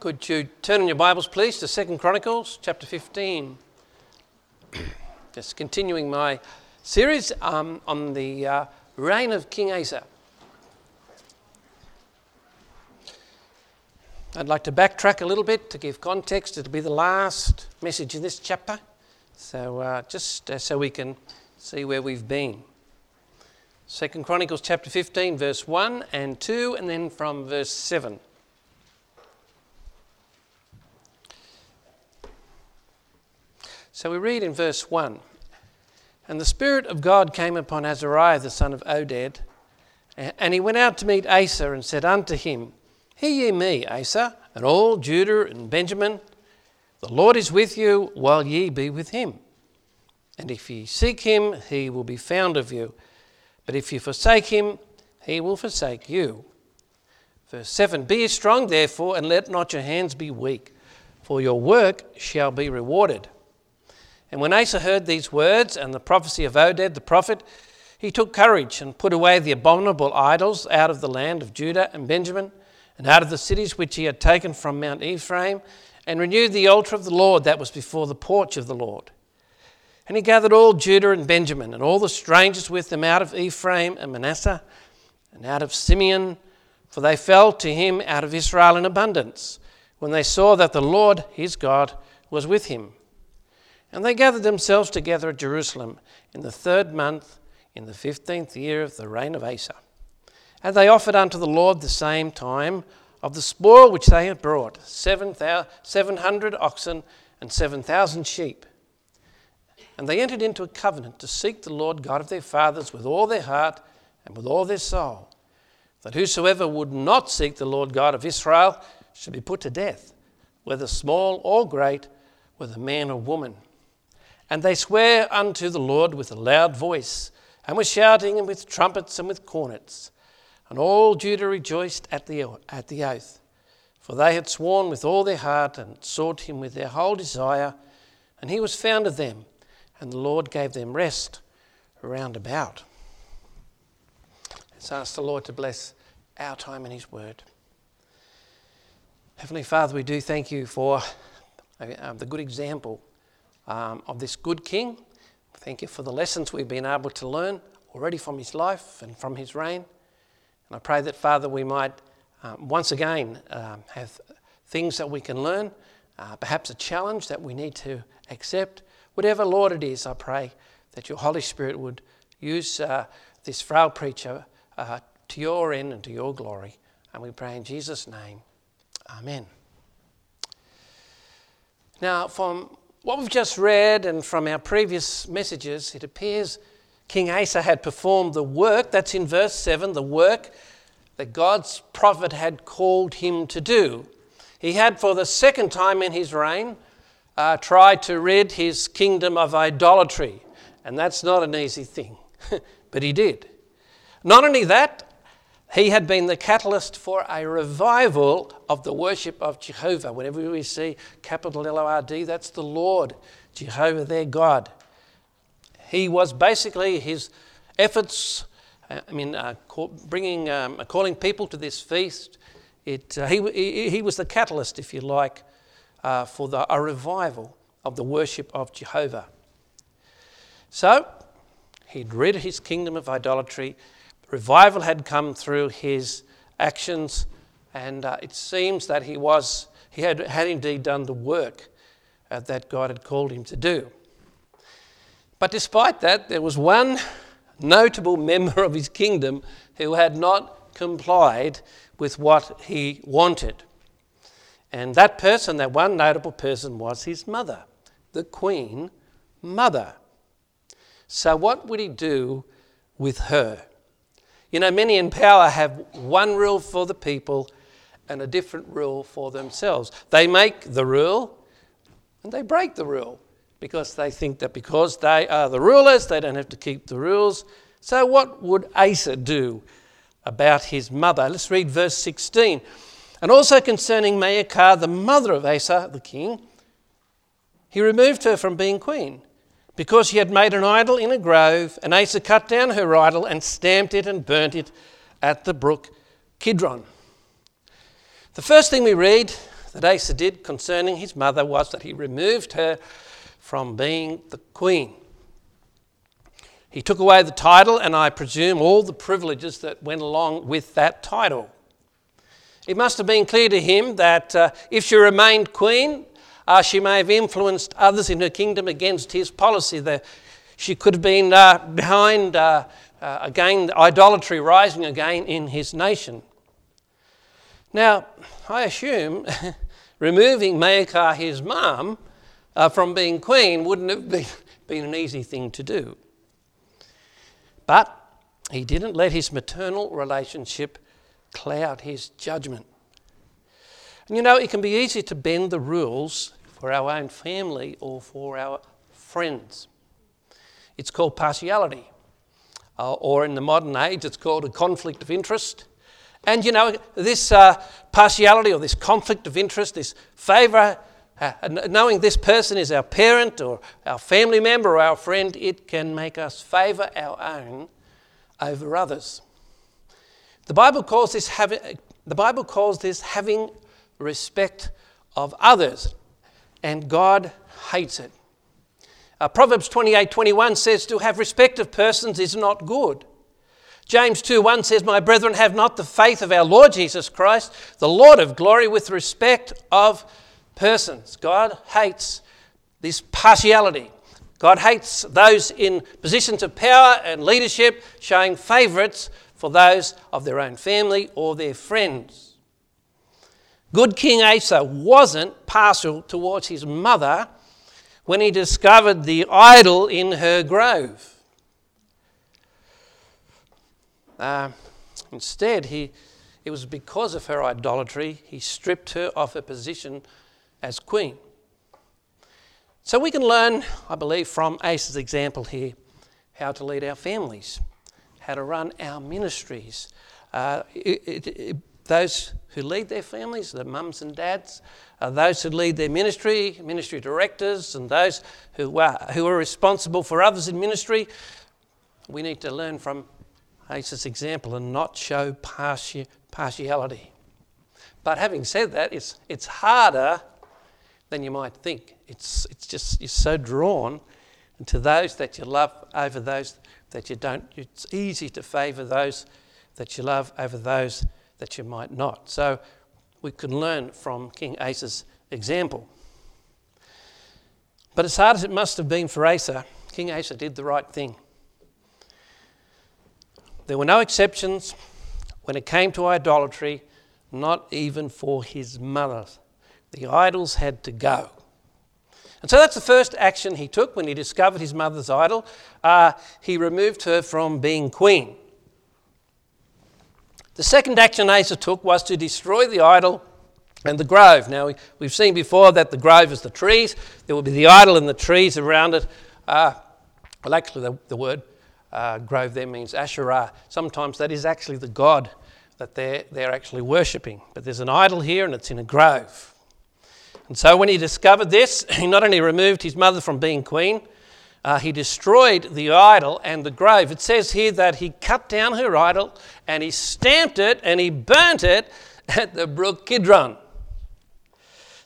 Could you turn in your Bibles, please, to Second Chronicles chapter 15? Just continuing my series um, on the uh, reign of King Asa. I'd like to backtrack a little bit to give context. It'll be the last message in this chapter, so uh, just uh, so we can see where we've been. Second Chronicles chapter 15, verse 1 and 2, and then from verse 7. So we read in verse 1 And the Spirit of God came upon Azariah the son of Oded, and he went out to meet Asa and said unto him, Hear ye me, Asa, and all Judah and Benjamin. The Lord is with you while ye be with him. And if ye seek him, he will be found of you. But if ye forsake him, he will forsake you. Verse 7 Be strong, therefore, and let not your hands be weak, for your work shall be rewarded. And when Asa heard these words and the prophecy of Oded the prophet, he took courage and put away the abominable idols out of the land of Judah and Benjamin, and out of the cities which he had taken from Mount Ephraim, and renewed the altar of the Lord that was before the porch of the Lord. And he gathered all Judah and Benjamin, and all the strangers with them out of Ephraim and Manasseh, and out of Simeon, for they fell to him out of Israel in abundance, when they saw that the Lord his God was with him. And they gathered themselves together at Jerusalem in the third month, in the fifteenth year of the reign of Asa. And they offered unto the Lord the same time of the spoil which they had brought seven hundred oxen and seven thousand sheep. And they entered into a covenant to seek the Lord God of their fathers with all their heart and with all their soul, that whosoever would not seek the Lord God of Israel should be put to death, whether small or great, whether man or woman. And they swear unto the Lord with a loud voice, and with shouting, and with trumpets, and with cornets. And all Judah rejoiced at the, at the oath, for they had sworn with all their heart, and sought him with their whole desire, and he was found of them, and the Lord gave them rest round about. Let's ask the Lord to bless our time in his word. Heavenly Father, we do thank you for uh, the good example um, of this good king. Thank you for the lessons we've been able to learn already from his life and from his reign. And I pray that, Father, we might um, once again um, have things that we can learn, uh, perhaps a challenge that we need to accept. Whatever, Lord, it is, I pray that your Holy Spirit would use uh, this frail preacher uh, to your end and to your glory. And we pray in Jesus' name. Amen. Now, from what we've just read and from our previous messages, it appears King Asa had performed the work, that's in verse 7, the work that God's prophet had called him to do. He had, for the second time in his reign, uh, tried to rid his kingdom of idolatry. And that's not an easy thing, but he did. Not only that, he had been the catalyst for a revival of the worship of Jehovah. Whenever we see capital L O R D, that's the Lord, Jehovah, their God. He was basically his efforts, uh, I mean, uh, bringing, um, calling people to this feast. It, uh, he, he was the catalyst, if you like, uh, for the, a revival of the worship of Jehovah. So, he'd rid his kingdom of idolatry revival had come through his actions, and uh, it seems that he was he had, had indeed done the work uh, that God had called him to do. But despite that, there was one notable member of his kingdom who had not complied with what he wanted. And that person, that one notable person, was his mother, the Queen Mother. So, what would he do with her? You know, many in power have one rule for the people and a different rule for themselves. They make the rule and they break the rule because they think that because they are the rulers, they don't have to keep the rules. So, what would Asa do about his mother? Let's read verse 16. And also concerning Maacah, the mother of Asa, the king, he removed her from being queen because she had made an idol in a grove, and Asa cut down her idol and stamped it and burnt it at the brook Kidron. The first thing we read that Asa did concerning his mother was that he removed her from being the queen. He took away the title, and I presume all the privileges that went along with that title. It must have been clear to him that uh, if she remained queen, uh, she may have influenced others in her kingdom against his policy. The, she could have been uh, behind, uh, uh, again, idolatry rising again in his nation. Now, I assume removing Maacah, his mum, uh, from being queen wouldn't have been, been an easy thing to do. But he didn't let his maternal relationship cloud his judgment. And you know, it can be easy to bend the rules for our own family or for our friends. It's called partiality. Uh, or in the modern age, it's called a conflict of interest. And you know, this uh, partiality or this conflict of interest, this favour, uh, knowing this person is our parent or our family member or our friend, it can make us favour our own over others. The Bible calls this having, the Bible calls this having respect of others, and God hates it. Uh, Proverbs 28 21 says, To have respect of persons is not good. James 2 1 says, My brethren, have not the faith of our Lord Jesus Christ, the Lord of glory, with respect of persons. God hates this partiality. God hates those in positions of power and leadership showing favourites for those of their own family or their friends. Good King Asa wasn't partial towards his mother when he discovered the idol in her grove. Uh, instead, he, it was because of her idolatry he stripped her of her position as queen. So we can learn, I believe, from Asa's example here how to lead our families, how to run our ministries. Uh, it, it, it, those who lead their families, the mums and dads, uh, those who lead their ministry, ministry directors, and those who, uh, who are responsible for others in ministry, we need to learn from Asa's example and not show parti- partiality. But having said that, it's, it's harder than you might think. It's, it's just, you're so drawn to those that you love over those that you don't. It's easy to favour those that you love over those that you might not. So we can learn from King Asa's example. But as hard as it must have been for Asa, King Asa did the right thing. There were no exceptions when it came to idolatry, not even for his mother. The idols had to go. And so that's the first action he took when he discovered his mother's idol. Uh, he removed her from being queen. The second action Asa took was to destroy the idol and the grove. Now, we've seen before that the grove is the trees. There will be the idol and the trees around it. Uh, well, actually, the, the word uh, grove there means Asherah. Sometimes that is actually the god that they're, they're actually worshipping. But there's an idol here and it's in a grove. And so when he discovered this, he not only removed his mother from being queen, uh, he destroyed the idol and the grove. It says here that he cut down her idol and he stamped it and he burnt it at the brook Kidron.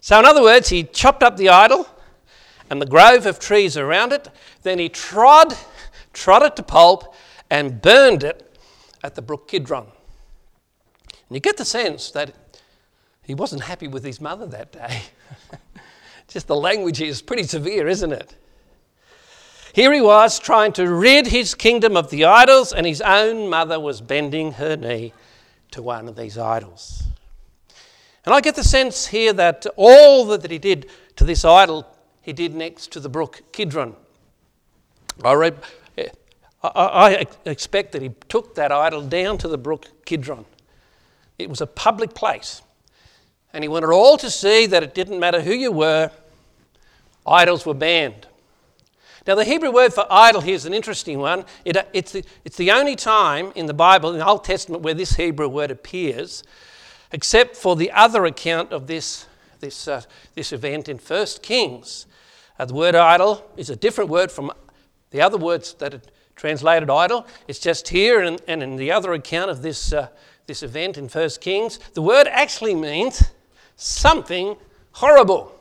So, in other words, he chopped up the idol and the grove of trees around it, then he trod, trod it to pulp and burned it at the brook Kidron. And you get the sense that he wasn't happy with his mother that day. Just the language is pretty severe, isn't it? Here he was trying to rid his kingdom of the idols, and his own mother was bending her knee to one of these idols. And I get the sense here that all that he did to this idol, he did next to the brook Kidron. I, I expect that he took that idol down to the brook Kidron. It was a public place. And he wanted all to see that it didn't matter who you were, idols were banned. Now, the Hebrew word for idol here is an interesting one. It, it's, the, it's the only time in the Bible, in the Old Testament, where this Hebrew word appears, except for the other account of this, this, uh, this event in 1 Kings. Uh, the word idol is a different word from the other words that are translated idol. It's just here and, and in the other account of this, uh, this event in 1 Kings. The word actually means something horrible.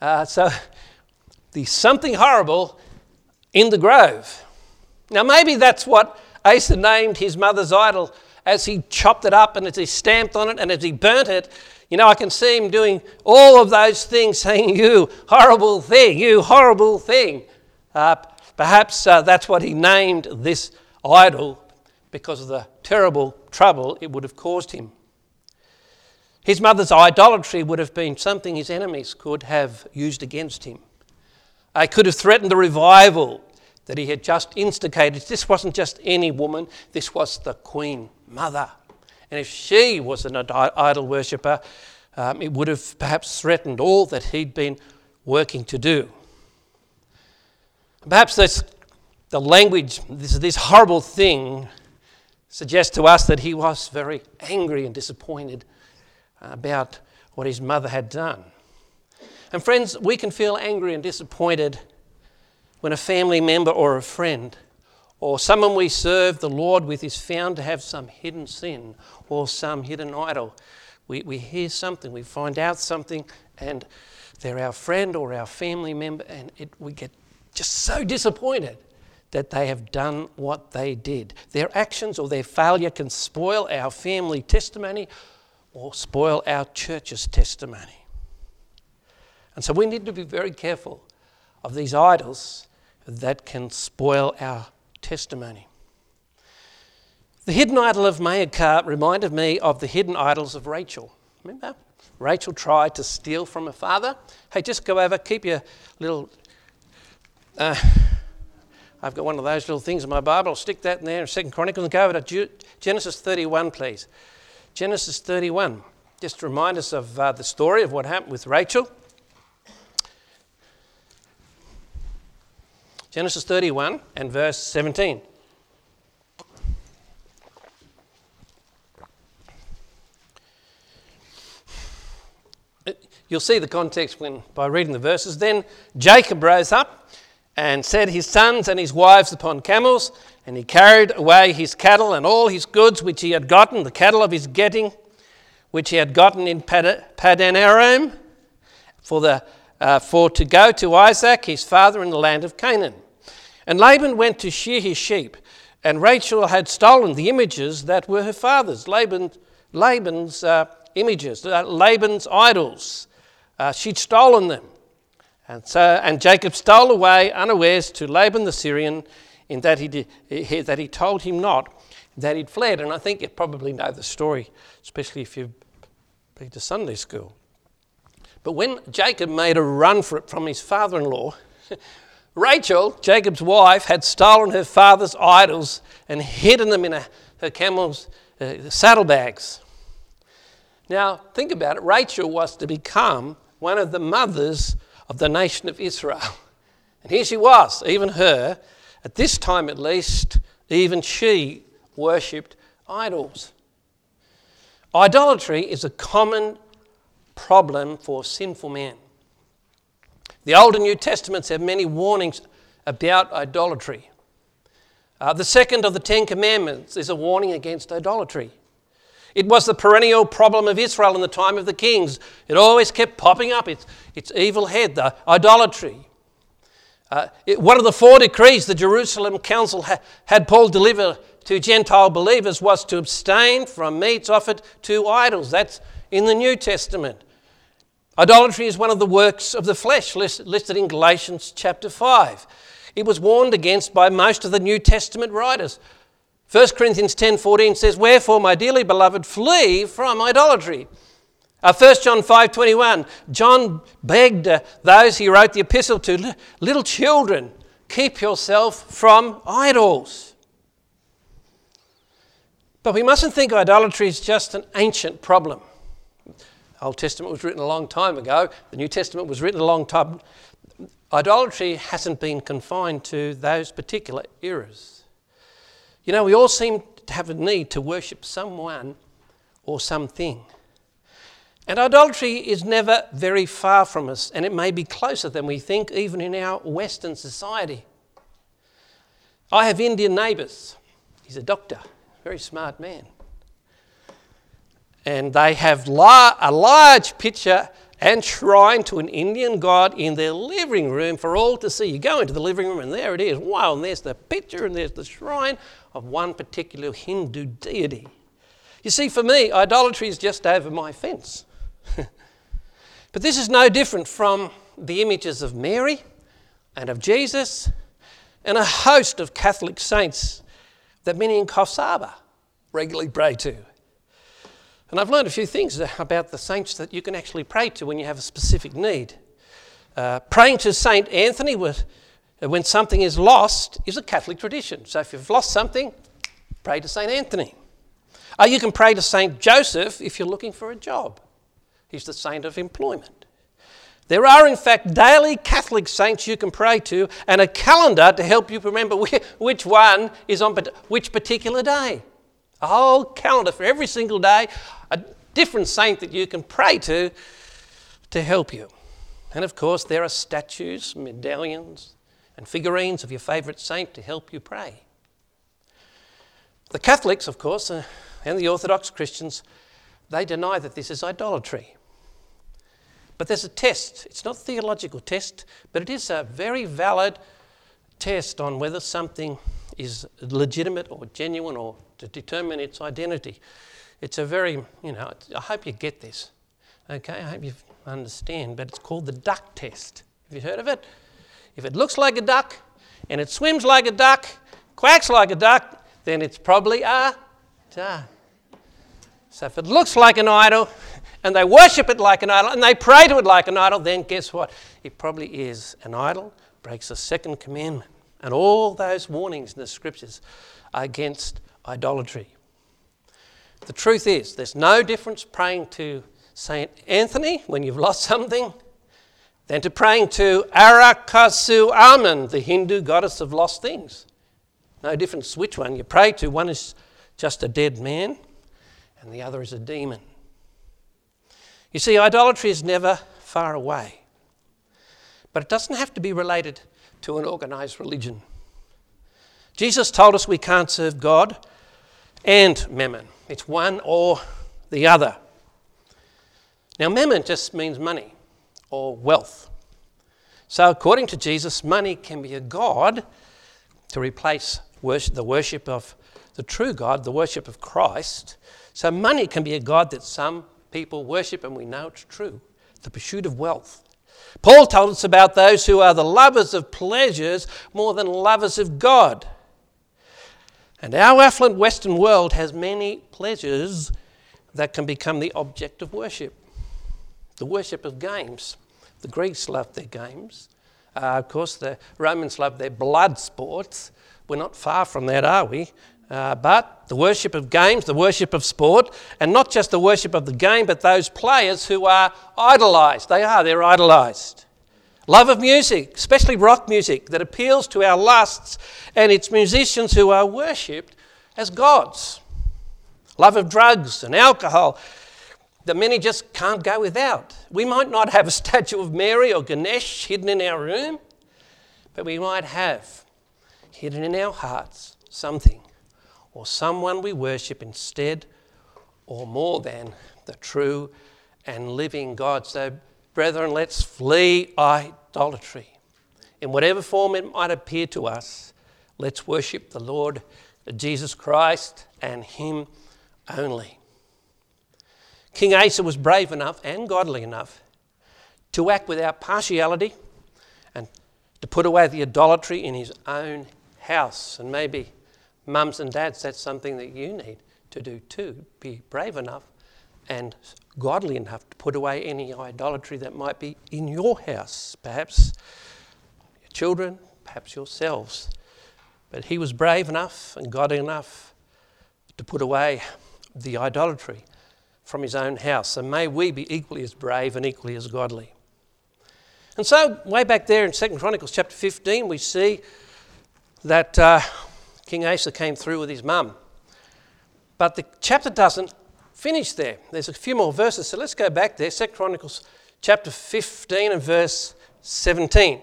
Uh, so, the something horrible in the grove. Now, maybe that's what Asa named his mother's idol as he chopped it up and as he stamped on it and as he burnt it. You know, I can see him doing all of those things, saying, You horrible thing, you horrible thing. Uh, perhaps uh, that's what he named this idol because of the terrible trouble it would have caused him. His mother's idolatry would have been something his enemies could have used against him. They could have threatened the revival that he had just instigated. This wasn't just any woman, this was the Queen Mother. And if she was an idol worshipper, um, it would have perhaps threatened all that he'd been working to do. Perhaps this, the language, this, this horrible thing, suggests to us that he was very angry and disappointed about what his mother had done. And friends, we can feel angry and disappointed when a family member or a friend or someone we serve the Lord with is found to have some hidden sin or some hidden idol. We, we hear something, we find out something, and they're our friend or our family member, and it, we get just so disappointed that they have done what they did. Their actions or their failure can spoil our family testimony or spoil our church's testimony. And so we need to be very careful of these idols that can spoil our testimony. The hidden idol of Maacah reminded me of the hidden idols of Rachel. Remember? Rachel tried to steal from her father. Hey, just go over, keep your little. Uh, I've got one of those little things in my Bible. I'll stick that in there in Second Chronicles and go over to Genesis 31, please. Genesis 31. Just to remind us of uh, the story of what happened with Rachel. Genesis 31 and verse 17. You'll see the context when, by reading the verses. Then Jacob rose up and set his sons and his wives upon camels, and he carried away his cattle and all his goods which he had gotten, the cattle of his getting, which he had gotten in Padan Aram, for, the, uh, for to go to Isaac his father in the land of Canaan. And Laban went to shear his sheep, and Rachel had stolen the images that were her father's, Laban, Laban's uh, images, uh, Laban's idols. Uh, she'd stolen them. And, so, and Jacob stole away unawares to Laban the Syrian, in that he, did, he, that he told him not that he'd fled. And I think you probably know the story, especially if you've been to Sunday school. But when Jacob made a run for it from his father in law, Rachel, Jacob's wife, had stolen her father's idols and hidden them in a, her camel's uh, saddlebags. Now, think about it. Rachel was to become one of the mothers of the nation of Israel. And here she was, even her, at this time at least, even she worshipped idols. Idolatry is a common problem for sinful men. The Old and New Testaments have many warnings about idolatry. Uh, the second of the Ten Commandments is a warning against idolatry. It was the perennial problem of Israel in the time of the kings. It always kept popping up, its, its evil head, the idolatry. Uh, it, one of the four decrees the Jerusalem Council ha- had Paul deliver to Gentile believers was to abstain from meats offered to idols. That's in the New Testament. Idolatry is one of the works of the flesh listed in Galatians chapter 5. It was warned against by most of the New Testament writers. 1 Corinthians 10:14 says, "Wherefore, my dearly beloved, flee from idolatry." Uh, 1 John 5:21, John begged uh, those he wrote the epistle to, little children, keep yourself from idols. But we mustn't think idolatry is just an ancient problem. Old Testament was written a long time ago. The New Testament was written a long time. Idolatry hasn't been confined to those particular eras. You know, we all seem to have a need to worship someone or something. And idolatry is never very far from us, and it may be closer than we think, even in our Western society. I have Indian neighbours. He's a doctor, very smart man. And they have a large picture and shrine to an Indian god in their living room for all to see. You go into the living room and there it is. Wow, and there's the picture and there's the shrine of one particular Hindu deity. You see, for me, idolatry is just over my fence. but this is no different from the images of Mary and of Jesus and a host of Catholic saints that many in Harbour regularly pray to. And I've learned a few things about the saints that you can actually pray to when you have a specific need. Uh, praying to Saint Anthony uh, when something is lost is a Catholic tradition. So if you've lost something, pray to Saint Anthony. Uh, you can pray to Saint Joseph if you're looking for a job. He's the saint of employment. There are, in fact, daily Catholic saints you can pray to and a calendar to help you remember which one is on which particular day. A whole calendar for every single day, a different saint that you can pray to to help you. And of course, there are statues, medallions, and figurines of your favourite saint to help you pray. The Catholics, of course, uh, and the Orthodox Christians, they deny that this is idolatry. But there's a test. It's not a theological test, but it is a very valid test on whether something is legitimate or genuine or to determine its identity. It's a very, you know, I hope you get this. Okay, I hope you understand, but it's called the duck test. Have you heard of it? If it looks like a duck and it swims like a duck, quacks like a duck, then it's probably a duck. So if it looks like an idol and they worship it like an idol and they pray to it like an idol, then guess what? It probably is an idol, breaks the second commandment. And all those warnings in the scriptures are against idolatry. The truth is, there's no difference praying to St. Anthony when you've lost something than to praying to Arakasu Amman, the Hindu goddess of lost things. No difference which one you pray to. One is just a dead man, and the other is a demon. You see, idolatry is never far away, but it doesn't have to be related to an organized religion. Jesus told us we can't serve God and mammon, it's one or the other. Now, mammon just means money or wealth. So, according to Jesus, money can be a God to replace worship, the worship of the true God, the worship of Christ. So, money can be a God that some people worship, and we know it's true the pursuit of wealth. Paul told us about those who are the lovers of pleasures more than lovers of God. And our affluent Western world has many pleasures that can become the object of worship. The worship of games. The Greeks loved their games. Uh, of course, the Romans loved their blood sports. We're not far from that, are we? Uh, but the worship of games, the worship of sport, and not just the worship of the game, but those players who are idolised. They are, they're idolised. Love of music, especially rock music, that appeals to our lusts, and its musicians who are worshipped as gods. Love of drugs and alcohol that many just can't go without. We might not have a statue of Mary or Ganesh hidden in our room, but we might have hidden in our hearts something or someone we worship instead or more than the true and living God. So, brethren, let's flee idolatry. In whatever form it might appear to us, let's worship the Lord Jesus Christ and Him only. King Asa was brave enough and godly enough to act without partiality and to put away the idolatry in his own house. And maybe mums and dads, that's something that you need to do too. Be brave enough and godly enough to put away any idolatry that might be in your house, perhaps your children, perhaps yourselves. But he was brave enough and godly enough to put away the idolatry from his own house. And may we be equally as brave and equally as godly. And so, way back there in 2 Chronicles chapter 15, we see that uh, King Asa came through with his mum. But the chapter doesn't finish there. There's a few more verses, so let's go back there. 2 Chronicles chapter 15 and verse 17.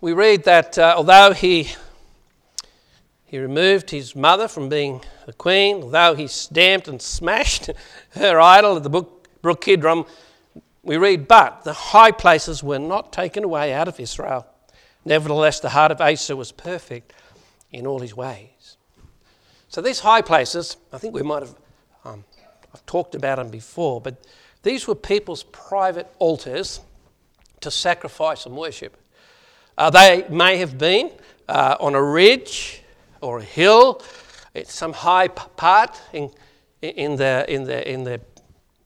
We read that uh, although he He removed his mother from being a queen, although he stamped and smashed her idol at the brook Kidron. We read, But the high places were not taken away out of Israel. Nevertheless, the heart of Asa was perfect in all his ways. So these high places, I think we might have um, I've talked about them before, but these were people's private altars to sacrifice and worship. Uh, they may have been uh, on a ridge or a hill, it's some high part in, in, the, in, the, in the,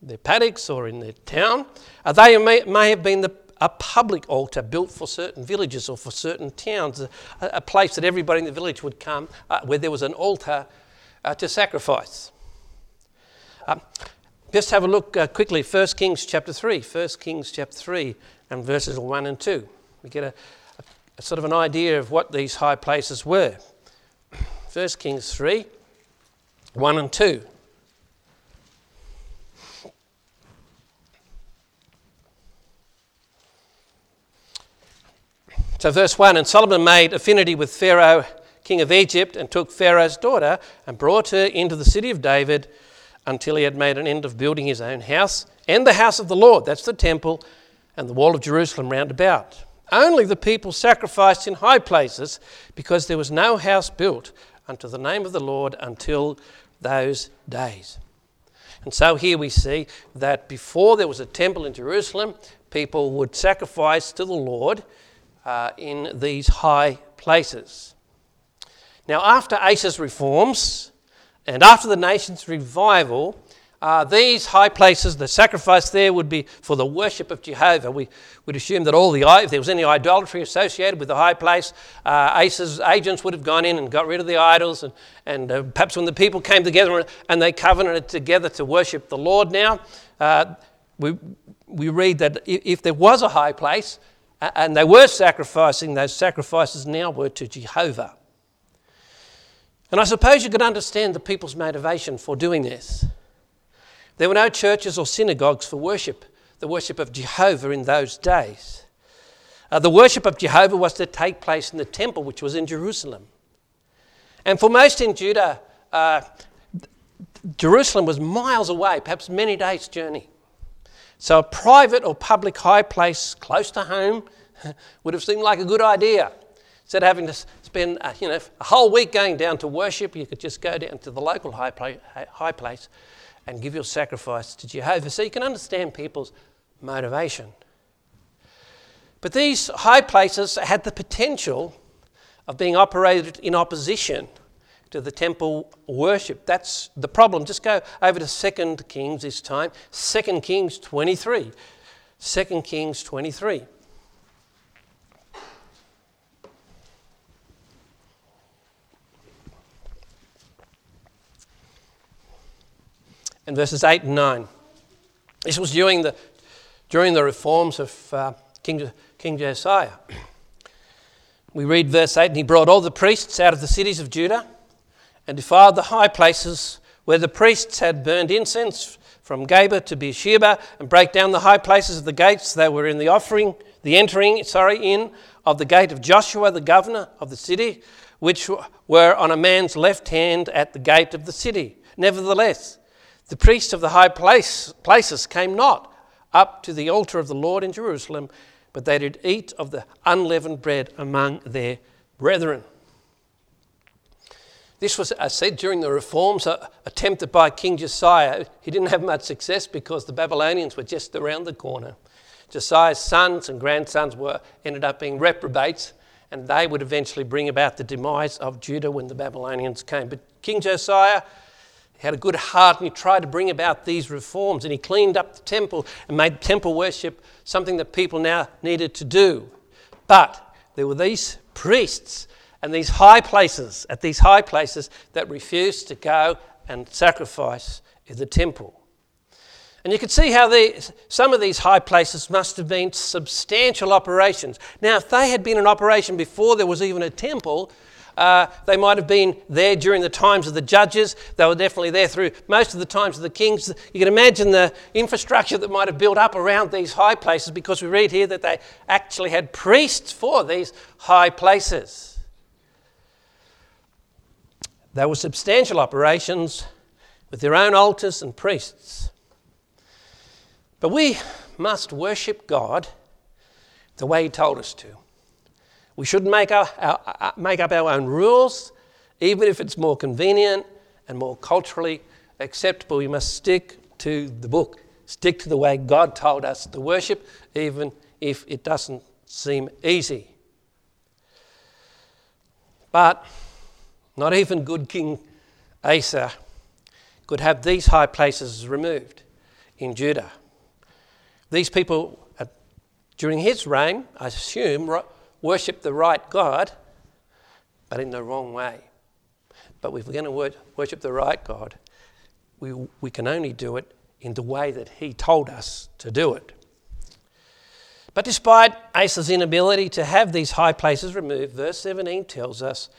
the paddocks or in the town. Uh, they may, may have been the, a public altar built for certain villages or for certain towns, a, a place that everybody in the village would come uh, where there was an altar uh, to sacrifice. Um, just have a look uh, quickly, 1 Kings chapter 3, 1 Kings chapter 3 and verses 1 and 2. We get a, a, a sort of an idea of what these high places were. 1 Kings 3 1 and 2. So, verse 1 And Solomon made affinity with Pharaoh, king of Egypt, and took Pharaoh's daughter and brought her into the city of David until he had made an end of building his own house and the house of the Lord, that's the temple, and the wall of Jerusalem round about. Only the people sacrificed in high places because there was no house built unto the name of the Lord until those days. And so here we see that before there was a temple in Jerusalem, people would sacrifice to the Lord uh, in these high places. Now, after Asa's reforms and after the nation's revival, uh, these high places, the sacrifice there would be for the worship of Jehovah. We would assume that all the if there was any idolatry associated with the high place, uh, Asa's agents would have gone in and got rid of the idols. And, and uh, perhaps when the people came together and they covenanted together to worship the Lord now, uh, we, we read that if there was a high place and they were sacrificing, those sacrifices now were to Jehovah. And I suppose you could understand the people's motivation for doing this. There were no churches or synagogues for worship, the worship of Jehovah in those days. Uh, the worship of Jehovah was to take place in the temple, which was in Jerusalem. And for most in Judah, uh, Jerusalem was miles away, perhaps many days' journey. So a private or public high place close to home would have seemed like a good idea. Instead of having to spend uh, you know, a whole week going down to worship, you could just go down to the local high, high place and give your sacrifice to Jehovah. So you can understand people's motivation. But these high places had the potential of being operated in opposition to the temple worship. That's the problem. Just go over to 2 Kings this time. 2 Kings 23. 2 Kings 23. and verses 8 and 9. This was during the, during the reforms of uh, King, King Josiah. We read verse 8 And he brought all the priests out of the cities of Judah and defiled the high places where the priests had burned incense from Geba to Beersheba and break down the high places of the gates that were in the offering, the entering, sorry, in of the gate of Joshua, the governor of the city, which were on a man's left hand at the gate of the city. Nevertheless, the priests of the high place, places came not up to the altar of the Lord in Jerusalem, but they did eat of the unleavened bread among their brethren. This was, as said, during the reforms uh, attempted by King Josiah. He didn't have much success because the Babylonians were just around the corner. Josiah's sons and grandsons were ended up being reprobates, and they would eventually bring about the demise of Judah when the Babylonians came. But King Josiah had a good heart and he tried to bring about these reforms and he cleaned up the temple and made temple worship something that people now needed to do. But there were these priests and these high places, at these high places, that refused to go and sacrifice in the temple. And you can see how the, some of these high places must have been substantial operations. Now, if they had been in operation before there was even a temple, uh, they might have been there during the times of the judges. They were definitely there through most of the times of the kings. You can imagine the infrastructure that might have built up around these high places because we read here that they actually had priests for these high places. They were substantial operations with their own altars and priests. But we must worship God the way He told us to. We shouldn't make, our, our, uh, make up our own rules, even if it's more convenient and more culturally acceptable. We must stick to the book, stick to the way God told us to worship, even if it doesn't seem easy. But not even good King Asa could have these high places removed in Judah. These people, during his reign, I assume, worshipped the right God, but in the wrong way. But if we're going to worship the right God, we, we can only do it in the way that he told us to do it. But despite Asa's inability to have these high places removed, verse 17 tells us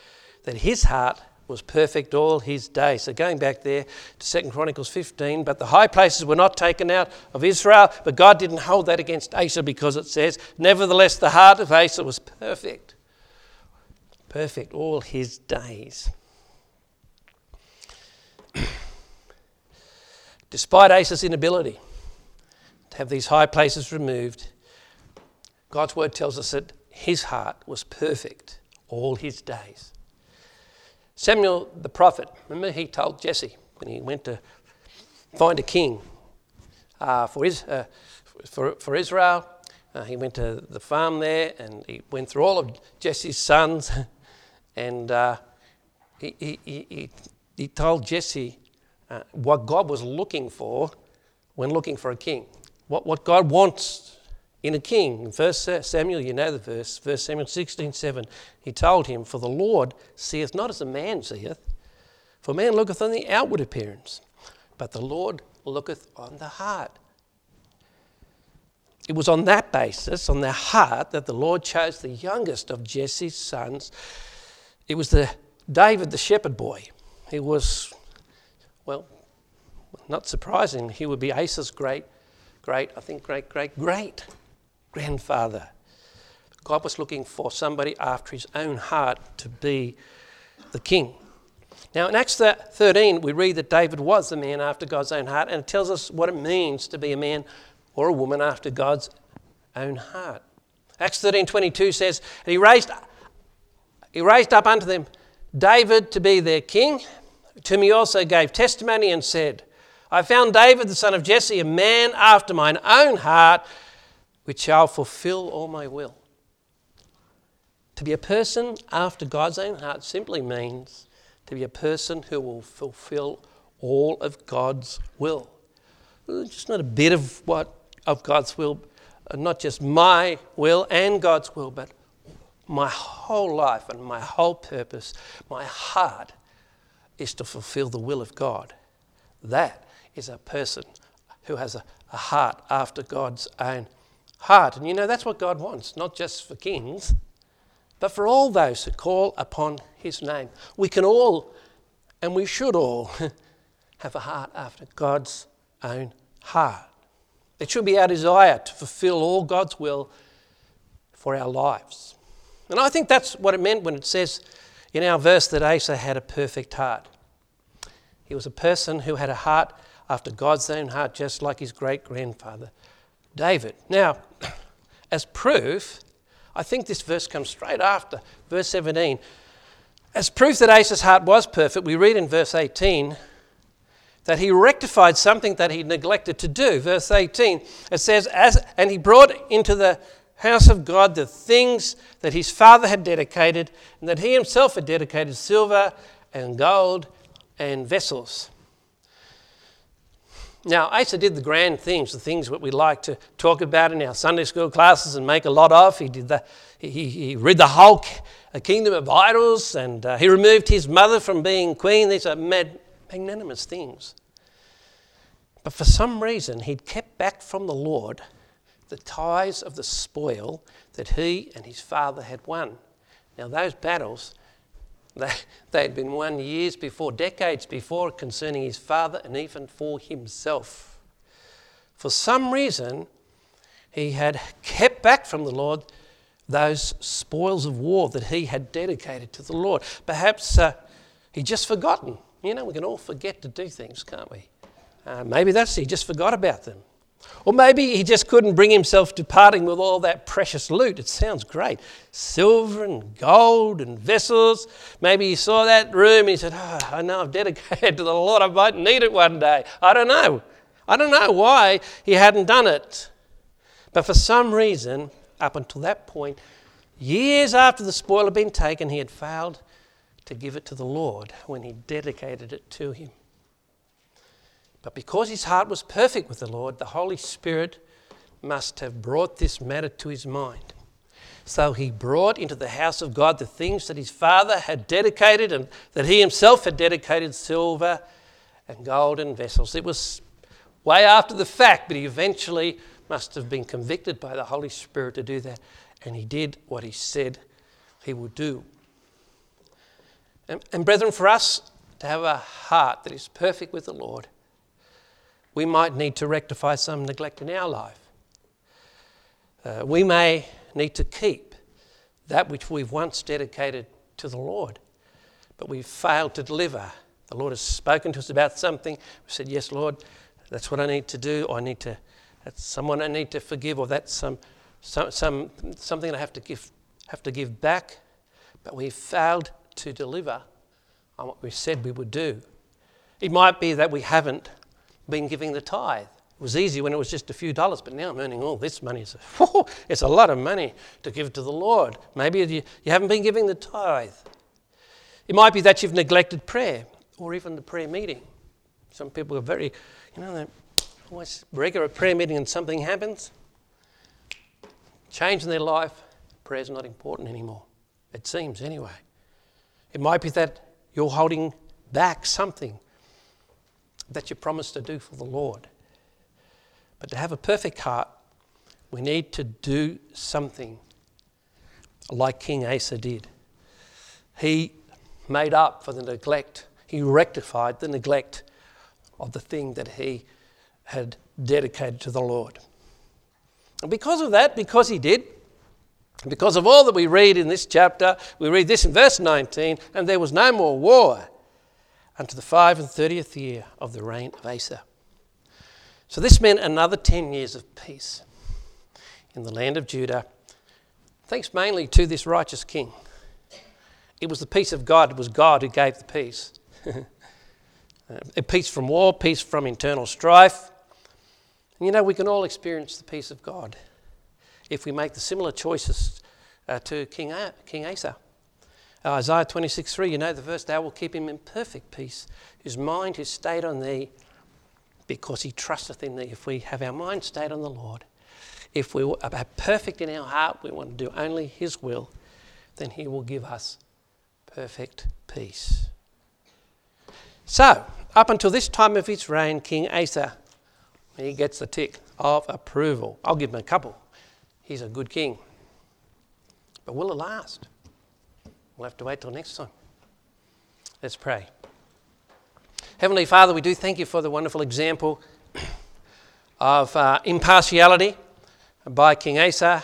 that his heart was perfect all his days. So going back there to 2 Chronicles 15, but the high places were not taken out of Israel, but God didn't hold that against Asa because it says, Nevertheless, the heart of Asa was perfect. Perfect all his days. Despite Asa's inability to have these high places removed, God's word tells us that his heart was perfect all his days. Samuel the prophet, remember he told Jesse when he went to find a king uh, for, his, uh, for, for Israel, uh, he went to the farm there and he went through all of Jesse's sons. And uh, he, he, he, he told Jesse uh, what God was looking for when looking for a king. What, what God wants in a king. First Samuel, you know the verse, First Samuel 16 7, he told him, For the Lord seeth not as a man seeth, for man looketh on the outward appearance, but the Lord looketh on the heart. It was on that basis, on their heart, that the Lord chose the youngest of Jesse's sons. It was the David, the shepherd boy. He was, well, not surprising, he would be Asa's great, great, I think great, great, great grandfather. God was looking for somebody after his own heart to be the king. Now, in Acts 13, we read that David was the man after God's own heart, and it tells us what it means to be a man or a woman after God's own heart. Acts 13 22 says, he raised, he raised up unto them David to be their king, to me also gave testimony and said, I found David the son of Jesse, a man after mine own heart, which shall fulfill all my will. To be a person after God's own heart simply means to be a person who will fulfill all of God's will. Just not a bit of what of God's will, uh, not just my will and God's will, but my whole life and my whole purpose, my heart is to fulfill the will of God. That is a person who has a, a heart after God's own heart. And you know, that's what God wants, not just for kings, but for all those who call upon his name. We can all, and we should all, have a heart after God's own heart. It should be our desire to fulfill all God's will for our lives. And I think that's what it meant when it says in our verse that Asa had a perfect heart. He was a person who had a heart after God's own heart, just like his great grandfather David. Now, as proof, I think this verse comes straight after verse 17. As proof that Asa's heart was perfect, we read in verse 18 that he rectified something that he neglected to do. Verse 18, it says, As, And he brought into the house of God the things that his father had dedicated, and that he himself had dedicated silver and gold and vessels. Now, Asa did the grand things, the things that we like to talk about in our Sunday school classes and make a lot of. He did the, he, he rid the whole kingdom of idols, and uh, he removed his mother from being queen. These are mad, magnanimous things. But for some reason, he'd kept back from the Lord the ties of the spoil that he and his father had won. Now, those battles they, had been won years before, decades before, concerning his father and even for himself. For some reason, he had kept back from the Lord those spoils of war that he had dedicated to the Lord. Perhaps uh, He'd just forgotten. You know, we can all forget to do things, can't we? Uh, maybe that's he just forgot about them. Or maybe he just couldn't bring himself to parting with all that precious loot. It sounds great. Silver and gold and vessels. Maybe he saw that room and he said, oh, I know I've dedicated to the Lord. I might need it one day. I don't know. I don't know why he hadn't done it. But for some reason, up until that point, years after the spoil had been taken, he had failed to give it to the Lord when he dedicated it to him. But because his heart was perfect with the Lord, the Holy Spirit must have brought this matter to his mind. So he brought into the house of God the things that his father had dedicated and that he himself had dedicated silver and golden vessels. It was way after the fact, but he eventually must have been convicted by the Holy Spirit to do that. And he did what he said he would do. And, and brethren, for us to have a heart that is perfect with the Lord, we might need to rectify some neglect in our life. Uh, we may need to keep that which we've once dedicated to the Lord, but we've failed to deliver. The Lord has spoken to us about something. We said, Yes, Lord, that's what I need to do, or I need to, that's someone I need to forgive, or that's some, some, some, something I have to, give, have to give back, but we've failed to deliver on what we said we would do. It might be that we haven't been giving the tithe. It was easy when it was just a few dollars, but now I'm earning all this money. It's a, it's a lot of money to give to the Lord. Maybe you, you haven't been giving the tithe. It might be that you've neglected prayer or even the prayer meeting. Some people are very, you know, they're always regular prayer meeting and something happens. Change in their life, prayer's not important anymore. It seems anyway. It might be that you're holding back something that you promised to do for the Lord. But to have a perfect heart, we need to do something like King Asa did. He made up for the neglect, he rectified the neglect of the thing that he had dedicated to the Lord. And because of that, because he did, because of all that we read in this chapter, we read this in verse 19, and there was no more war unto the five and thirtieth year of the reign of Asa. So this meant another 10 years of peace in the land of Judah, thanks mainly to this righteous king. It was the peace of God, it was God who gave the peace. a peace from war, peace from internal strife. And you know, we can all experience the peace of God if we make the similar choices uh, to King, A- King Asa. Uh, Isaiah 26 3, you know the verse, Thou will keep him in perfect peace, whose mind is stayed on thee, because he trusteth in thee. If we have our mind stayed on the Lord, if we are perfect in our heart, we want to do only his will, then he will give us perfect peace. So, up until this time of his reign, King Asa, he gets the tick of approval. I'll give him a couple. He's a good king. But will it last? We'll have to wait till next time. Let's pray. Heavenly Father, we do thank you for the wonderful example of uh, impartiality by King Asa.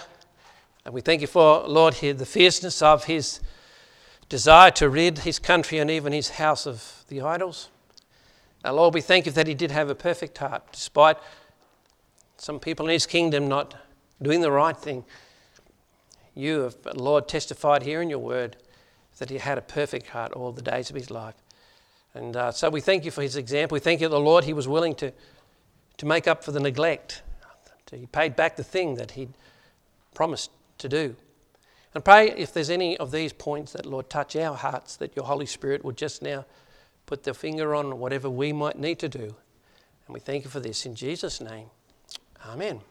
And we thank you for, Lord, the fierceness of his desire to rid his country and even his house of the idols. Now, Lord, we thank you that he did have a perfect heart, despite some people in his kingdom not doing the right thing. You have, Lord, testified here in your word that he had a perfect heart all the days of his life. And uh, so we thank you for his example. We thank you, the Lord, he was willing to, to make up for the neglect. He paid back the thing that he'd promised to do. And pray if there's any of these points that, Lord, touch our hearts, that your Holy Spirit would just now put the finger on whatever we might need to do. And we thank you for this in Jesus' name. Amen.